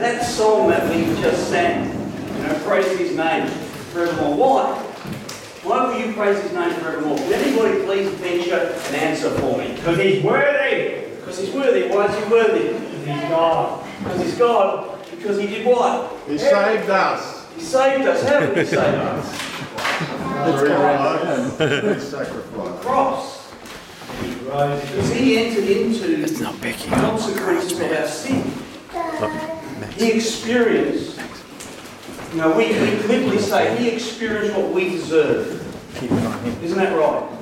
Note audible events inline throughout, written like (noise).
that, that song that we just sang, you know, praise his name forevermore. Why? Why will you praise his name forevermore? Can anybody please venture an answer for me? Because he's worthy. Because he's worthy. Why is he worthy? Because he's God. Because he's God. Because he did what? He saved us. He saved us. How did he save us? Through life, his sacrifice. Cross. Because he entered into the consequences of our sin. He experienced, you know, we, we glibly say, he experienced what we deserve. Isn't that right?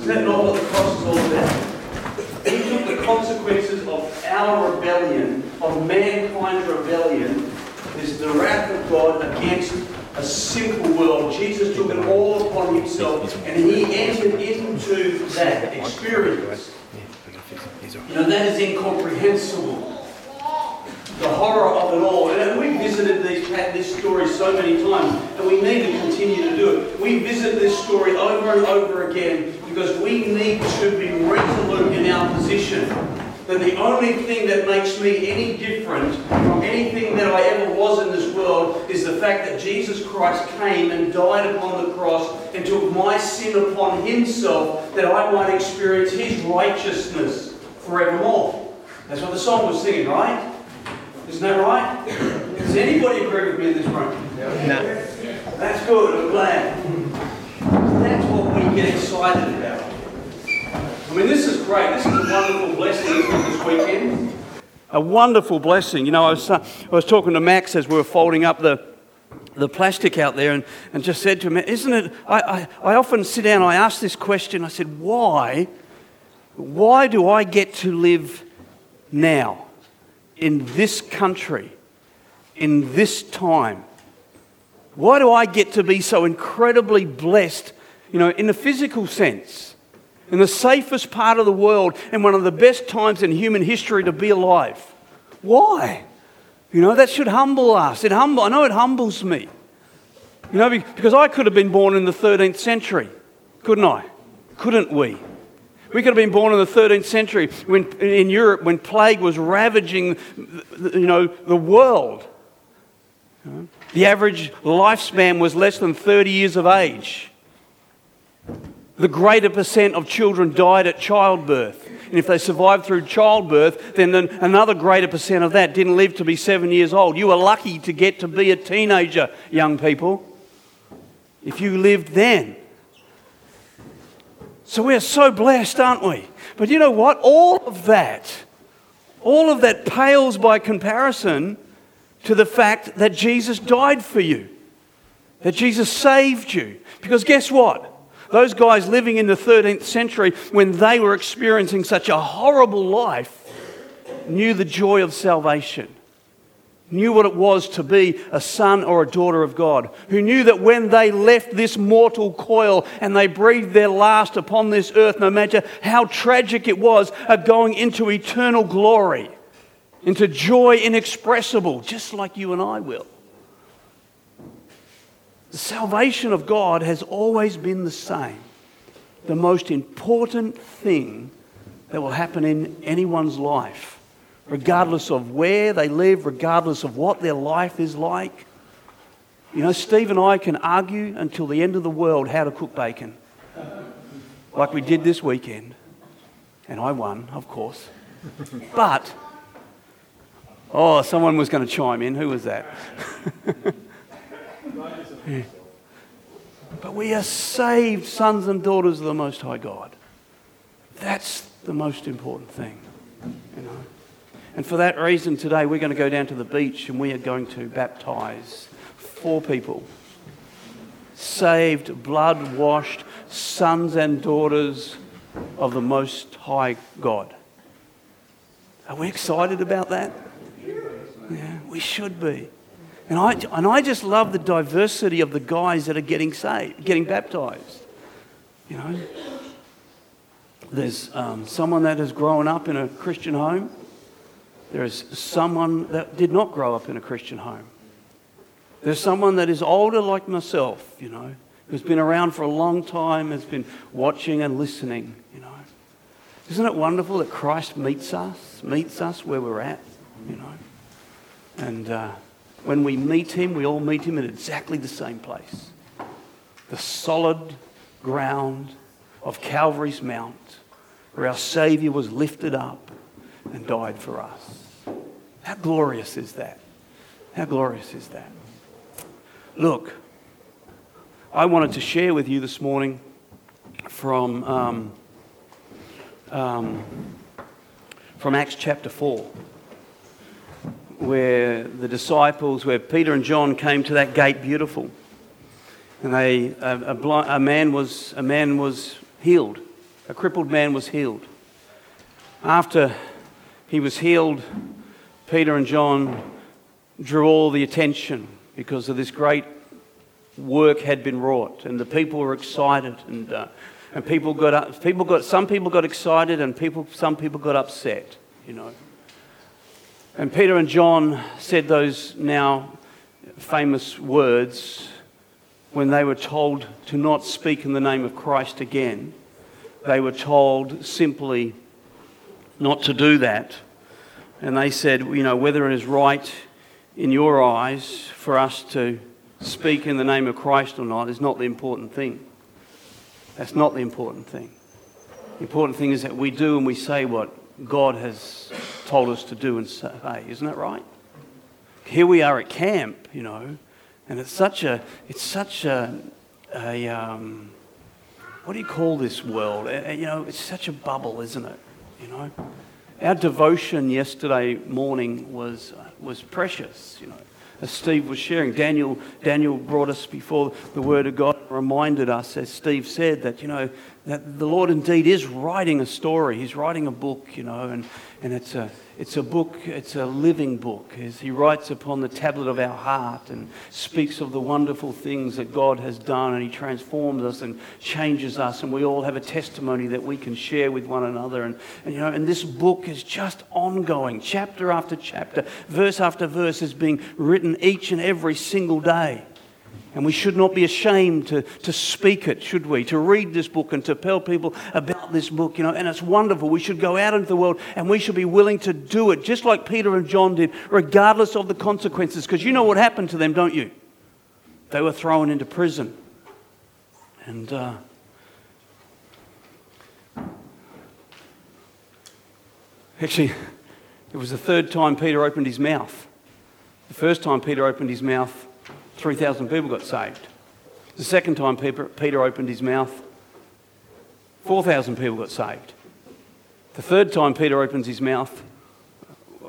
Isn't that not what the cross is all about? He took the consequences of our rebellion, of mankind's rebellion, is the wrath of God against a simple world. Jesus took it all upon himself and he entered into that experience. You know, that is incomprehensible. The horror of it all. And we visited these, this story so many times, and we need to continue to do it. We visit this story over and over again because we need to be resolute in our position that the only thing that makes me any different from anything that I ever was in this world is the fact that Jesus Christ came and died upon the cross and took my sin upon himself that I might experience his righteousness forevermore. That's what the song was singing, right? Isn't that right? Does anybody agree with me in this room? No. That's good, I'm glad. That's what we get excited about. I mean, this is great. This is a wonderful blessing this weekend. A wonderful blessing. You know, I was, uh, I was talking to Max as we were folding up the, the plastic out there and, and just said to him, Isn't it? I, I, I often sit down and I ask this question. I said, Why? Why do I get to live now in this country, in this time? Why do I get to be so incredibly blessed, you know, in the physical sense? in the safest part of the world and one of the best times in human history to be alive. Why? You know, that should humble us. It humble, I know it humbles me. You know, because I could have been born in the 13th century, couldn't I? Couldn't we? We could have been born in the 13th century when, in Europe when plague was ravaging you know, the world. The average lifespan was less than 30 years of age the greater percent of children died at childbirth. And if they survived through childbirth, then another greater percent of that didn't live to be seven years old. You were lucky to get to be a teenager, young people, if you lived then. So we're so blessed, aren't we? But you know what? All of that, all of that pales by comparison to the fact that Jesus died for you, that Jesus saved you. Because guess what? Those guys living in the 13th century, when they were experiencing such a horrible life, knew the joy of salvation, knew what it was to be a son or a daughter of God, who knew that when they left this mortal coil and they breathed their last upon this earth, no matter how tragic it was, are going into eternal glory, into joy inexpressible, just like you and I will. The salvation of God has always been the same. The most important thing that will happen in anyone's life, regardless of where they live, regardless of what their life is like. You know, Steve and I can argue until the end of the world how to cook bacon, like we did this weekend. And I won, of course. But, oh, someone was going to chime in. Who was that? (laughs) But we are saved sons and daughters of the Most High God. That's the most important thing, you know. And for that reason, today we're going to go down to the beach and we are going to baptize four people. Saved, blood washed sons and daughters of the Most High God. Are we excited about that? Yeah, we should be. And I, and I just love the diversity of the guys that are getting saved, getting baptized. You know, there's um, someone that has grown up in a Christian home. There's someone that did not grow up in a Christian home. There's someone that is older like myself, you know, who's been around for a long time, has been watching and listening, you know. Isn't it wonderful that Christ meets us, meets us where we're at, you know? And uh, when we meet him, we all meet him in exactly the same place the solid ground of Calvary's Mount, where our Saviour was lifted up and died for us. How glorious is that? How glorious is that? Look, I wanted to share with you this morning from, um, um, from Acts chapter 4, where the disciples, where Peter and John came to that gate beautiful. And they, a, a, blind, a, man was, a man was healed. A crippled man was healed. After he was healed, Peter and John drew all the attention because of this great work had been wrought, and the people were excited, and, uh, and people got up, people got some people got excited, and people some people got upset, you know. And Peter and John said those now famous words when they were told to not speak in the name of Christ again. They were told simply not to do that. And they said, you know, whether it is right in your eyes for us to speak in the name of Christ or not is not the important thing. That's not the important thing. The important thing is that we do and we say what God has told us to do and say. Isn't that right? Here we are at camp, you know, and it's such a, it's such a, a um, what do you call this world? You know, it's such a bubble, isn't it? You know, our devotion yesterday morning was was precious. You know, as Steve was sharing. Daniel, Daniel brought us before the Word of God, reminded us, as Steve said, that, you know, that the Lord indeed is writing a story. He's writing a book, you know, and, and it's, a, it's a book, it's a living book. As he writes upon the tablet of our heart and speaks of the wonderful things that God has done, and he transforms us and changes us, and we all have a testimony that we can share with one another. And, and you know, and this book is just ongoing, chapter after chapter, verse after verse is being written each and every single day. And we should not be ashamed to, to speak it, should we? To read this book and to tell people about this book, you know. And it's wonderful. We should go out into the world and we should be willing to do it, just like Peter and John did, regardless of the consequences. Because you know what happened to them, don't you? They were thrown into prison. And. Uh, actually, it was the third time Peter opened his mouth. The first time Peter opened his mouth, 3,000 people got saved. The second time Peter opened his mouth, 4,000 people got saved. The third time Peter opens his mouth,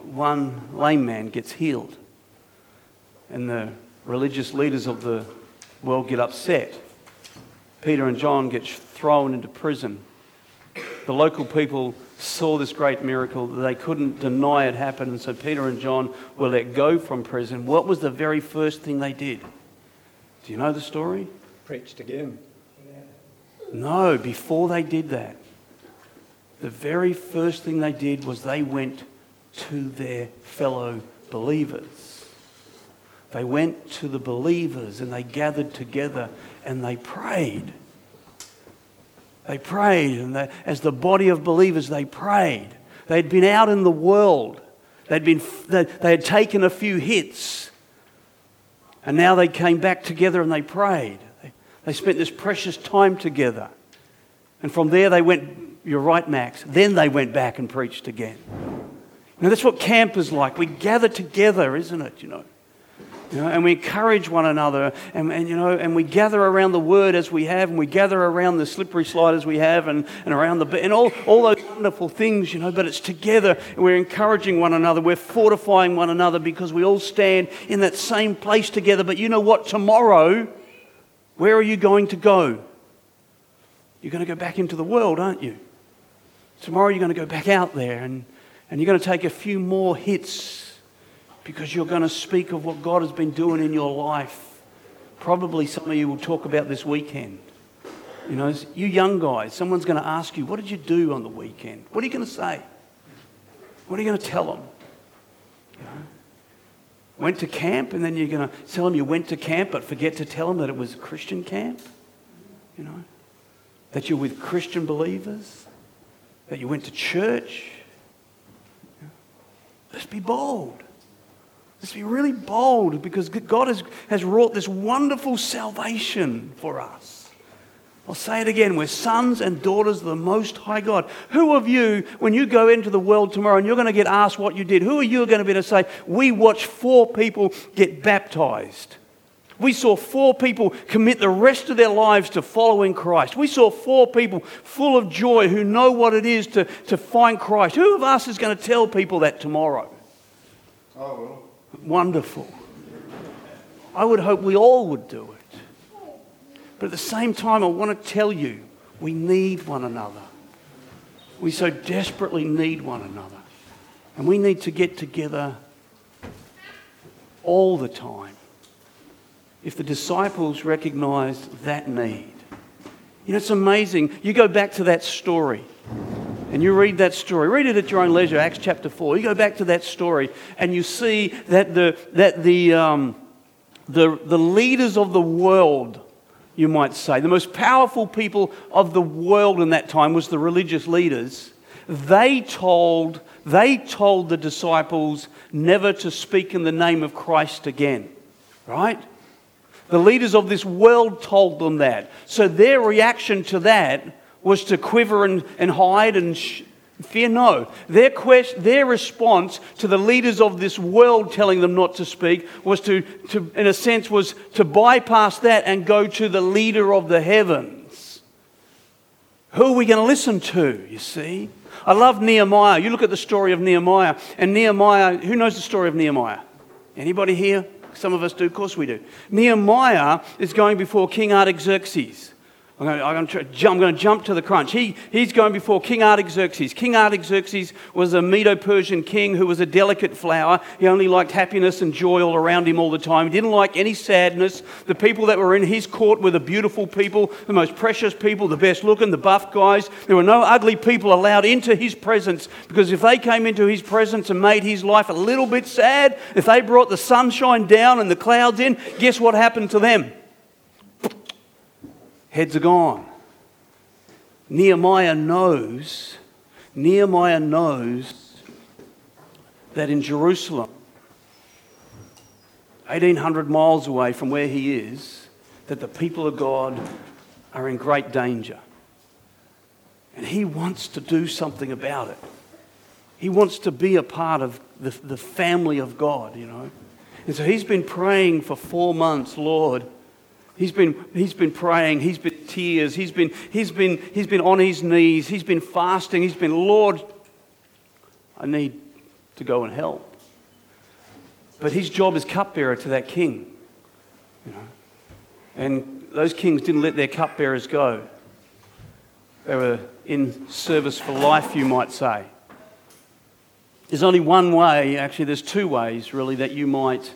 one lame man gets healed. And the religious leaders of the world get upset. Peter and John get thrown into prison. The local people saw this great miracle. They couldn't deny it happened. And so Peter and John were let go from prison. What was the very first thing they did? Do you know the story? Preached again. No, before they did that, the very first thing they did was they went to their fellow believers. They went to the believers and they gathered together and they prayed. They prayed, and they, as the body of believers, they prayed. They'd been out in the world, they'd, been, they, they had taken a few hits, and now they came back together and they prayed. They, they spent this precious time together. And from there, they went, you're right, Max, then they went back and preached again. Now, that's what camp is like. We gather together, isn't it? You know. You know, and we encourage one another, and, and, you know, and we gather around the word as we have, and we gather around the slippery slide as we have, and, and around the and all, all those wonderful things, you know. But it's together, and we're encouraging one another, we're fortifying one another because we all stand in that same place together. But you know what? Tomorrow, where are you going to go? You're going to go back into the world, aren't you? Tomorrow, you're going to go back out there, and, and you're going to take a few more hits because you're going to speak of what God has been doing in your life. Probably some of you will talk about this weekend. You know, you young guys, someone's going to ask you, What did you do on the weekend? What are you going to say? What are you going to tell them? You know, went to camp, and then you're going to tell them you went to camp, but forget to tell them that it was a Christian camp? You know, that you're with Christian believers, that you went to church. Let's be bold. Let's be really bold because God has, has wrought this wonderful salvation for us. I'll say it again. We're sons and daughters of the Most High God. Who of you, when you go into the world tomorrow and you're going to get asked what you did, who are you going to be to say, We watched four people get baptized? We saw four people commit the rest of their lives to following Christ. We saw four people full of joy who know what it is to, to find Christ. Who of us is going to tell people that tomorrow? Oh. Wonderful. I would hope we all would do it. But at the same time, I want to tell you we need one another. We so desperately need one another. And we need to get together all the time if the disciples recognized that need. You know, it's amazing. You go back to that story and you read that story. Read it at your own leisure, Acts chapter 4. You go back to that story and you see that the, that the, um, the, the leaders of the world, you might say, the most powerful people of the world in that time was the religious leaders. They told, they told the disciples never to speak in the name of Christ again. Right? The leaders of this world told them that. So their reaction to that was to quiver and, and hide and sh- fear no. Their, quest, their response to the leaders of this world telling them not to speak was to, to, in a sense, was to bypass that and go to the leader of the heavens. Who are we going to listen to, you see? I love Nehemiah. You look at the story of Nehemiah, and Nehemiah, who knows the story of Nehemiah? Anybody here? Some of us do, of course we do. Nehemiah is going before King Artaxerxes. I'm going, to, I'm, going to, I'm going to jump to the crunch. He, he's going before King Artaxerxes. King Artaxerxes was a Medo Persian king who was a delicate flower. He only liked happiness and joy all around him all the time. He didn't like any sadness. The people that were in his court were the beautiful people, the most precious people, the best looking, the buff guys. There were no ugly people allowed into his presence because if they came into his presence and made his life a little bit sad, if they brought the sunshine down and the clouds in, guess what happened to them? Heads are gone. Nehemiah knows, Nehemiah knows that in Jerusalem, 1800 miles away from where he is, that the people of God are in great danger. And he wants to do something about it. He wants to be a part of the, the family of God, you know. And so he's been praying for four months, Lord, He's been, he's been praying, he's been tears, he's been, he's, been, he's been on his knees, he's been fasting, he's been, Lord, I need to go and help. But his job is cupbearer to that king. You know? And those kings didn't let their cupbearers go. They were in service for life, you might say. There's only one way, actually, there's two ways really that you might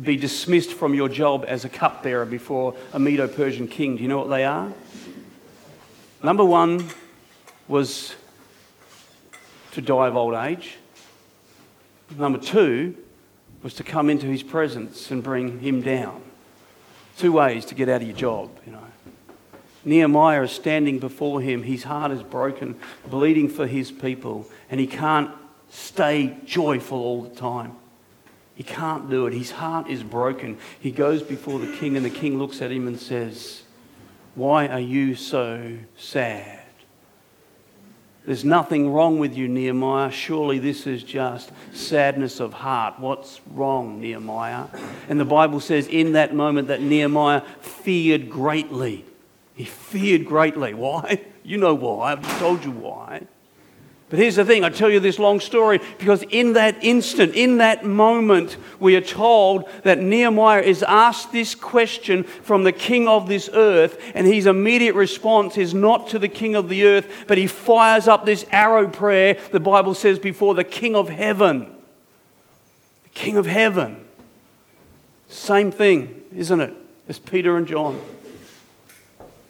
be dismissed from your job as a cupbearer before a Medo Persian king. Do you know what they are? Number one was to die of old age. Number two was to come into his presence and bring him down. Two ways to get out of your job, you know. Nehemiah is standing before him. His heart is broken, bleeding for his people, and he can't stay joyful all the time. He can't do it. His heart is broken. He goes before the king, and the king looks at him and says, Why are you so sad? There's nothing wrong with you, Nehemiah. Surely this is just sadness of heart. What's wrong, Nehemiah? And the Bible says in that moment that Nehemiah feared greatly. He feared greatly. Why? (laughs) You know why. I've told you why. But here's the thing I tell you this long story because in that instant, in that moment, we are told that Nehemiah is asked this question from the king of this earth, and his immediate response is not to the king of the earth, but he fires up this arrow prayer, the Bible says, before the king of heaven. The king of heaven. Same thing, isn't it, as Peter and John?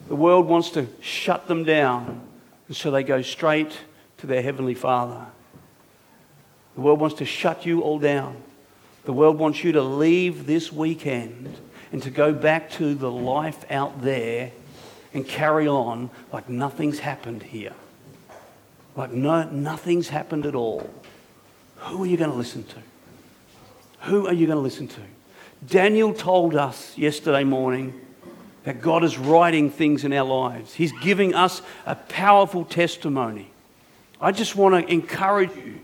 The world wants to shut them down, and so they go straight to their Heavenly Father. The world wants to shut you all down. The world wants you to leave this weekend and to go back to the life out there and carry on like nothing's happened here. Like no, nothing's happened at all. Who are you going to listen to? Who are you going to listen to? Daniel told us yesterday morning that God is writing things in our lives. He's giving us a powerful testimony. I just want to encourage you.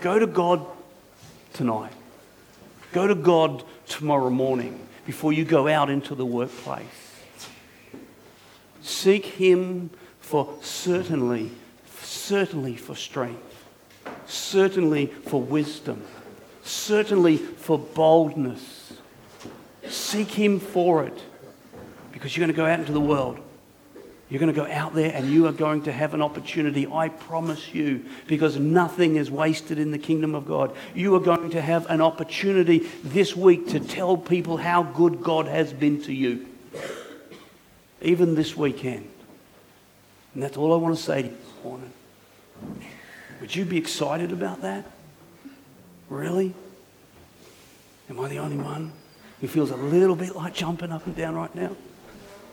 Go to God tonight. Go to God tomorrow morning before you go out into the workplace. Seek Him for certainly, certainly for strength, certainly for wisdom, certainly for boldness. Seek Him for it because you're going to go out into the world. You're going to go out there and you are going to have an opportunity, I promise you, because nothing is wasted in the kingdom of God. You are going to have an opportunity this week to tell people how good God has been to you, even this weekend. And that's all I want to say to you this morning. Would you be excited about that? Really? Am I the only one who feels a little bit like jumping up and down right now?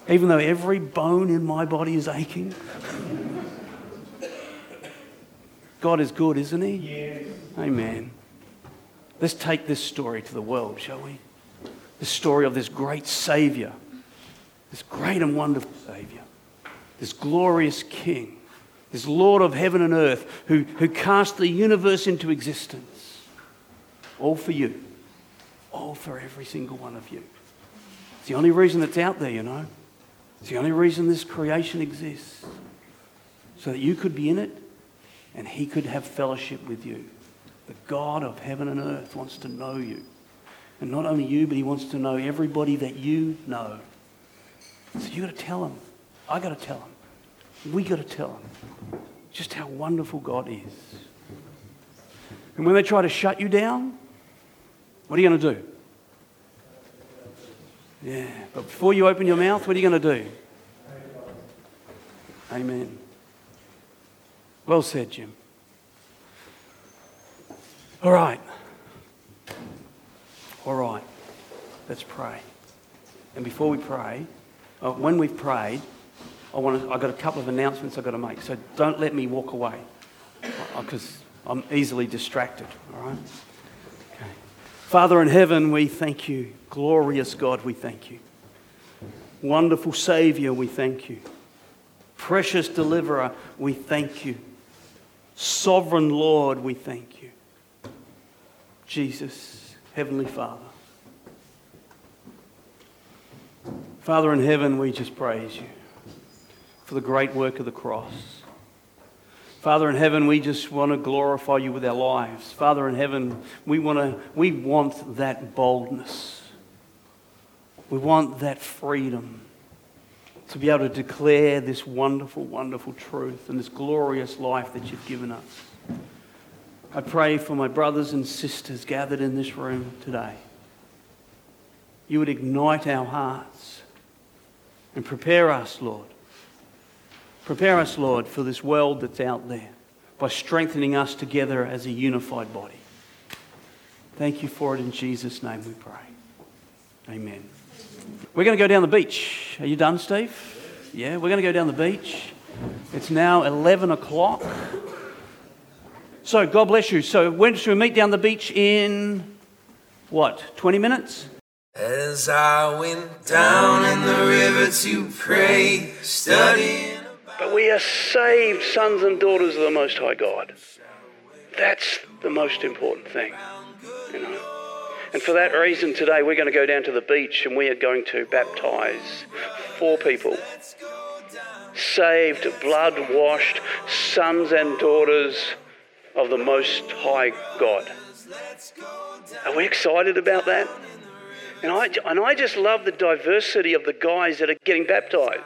Even though every bone in my body is aching. God is good, isn't He? Yes. Amen. Let's take this story to the world, shall we? The story of this great Savior, this great and wonderful Savior, this glorious King, this Lord of heaven and earth who, who cast the universe into existence. All for you, all for every single one of you. It's the only reason it's out there, you know. It's the only reason this creation exists. So that you could be in it and He could have fellowship with you. The God of heaven and earth wants to know you. And not only you, but He wants to know everybody that you know. So you got to tell Him. I got to tell Him. We got to tell Him just how wonderful God is. And when they try to shut you down, what are you going to do? Yeah, but before you open your mouth, what are you going to do? Amen. Well said, Jim. All right. All right. Let's pray. And before we pray, uh, when we've prayed, I want to, I've got a couple of announcements I've got to make. So don't let me walk away because I'm easily distracted. All right? Okay. Father in heaven, we thank you. Glorious God, we thank you. Wonderful Savior, we thank you. Precious Deliverer, we thank you. Sovereign Lord, we thank you. Jesus, Heavenly Father. Father in heaven, we just praise you for the great work of the cross. Father in heaven, we just want to glorify you with our lives. Father in heaven, we want to we want that boldness. We want that freedom to be able to declare this wonderful, wonderful truth and this glorious life that you've given us. I pray for my brothers and sisters gathered in this room today. You would ignite our hearts and prepare us, Lord. Prepare us, Lord, for this world that's out there by strengthening us together as a unified body. Thank you for it in Jesus' name we pray. Amen. We're going to go down the beach. Are you done, Steve? Yeah, we're going to go down the beach. It's now 11 o'clock. So, God bless you. So, when should we meet down the beach in what, 20 minutes? As I went down in the river to pray, studying. But we are saved sons and daughters of the Most High God. That's the most important thing, you know. And for that reason, today we're going to go down to the beach and we are going to baptize four people. Saved, blood washed sons and daughters of the Most High God. Are we excited about that? And I, and I just love the diversity of the guys that are getting baptized.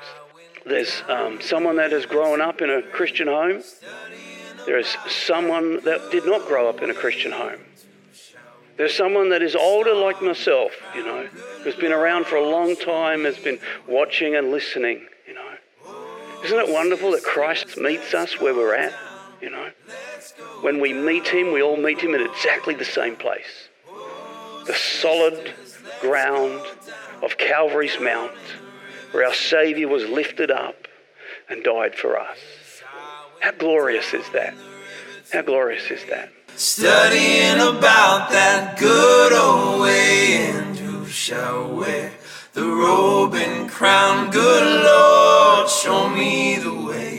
There's um, someone that has grown up in a Christian home. There is someone that did not grow up in a Christian home. There's someone that is older like myself, you know, who's been around for a long time, has been watching and listening, you know. Isn't it wonderful that Christ meets us where we're at, you know? When we meet him, we all meet him at exactly the same place. The solid ground of Calvary's Mount, where our Saviour was lifted up and died for us. How glorious is that? How glorious is that? studying about that good old way. And who shall wear the robe and crown? Good Lord, show me the way.